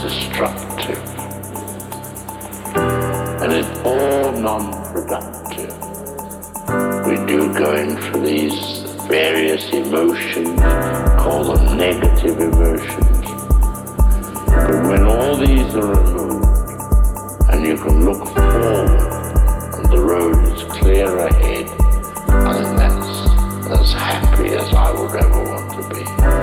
destructive, and it's all non-productive. We do go in for these various emotions, call them negative emotions. But when all these are removed, and you can look forward, and the road is clear ahead, I think that's as happy as I would ever want to be.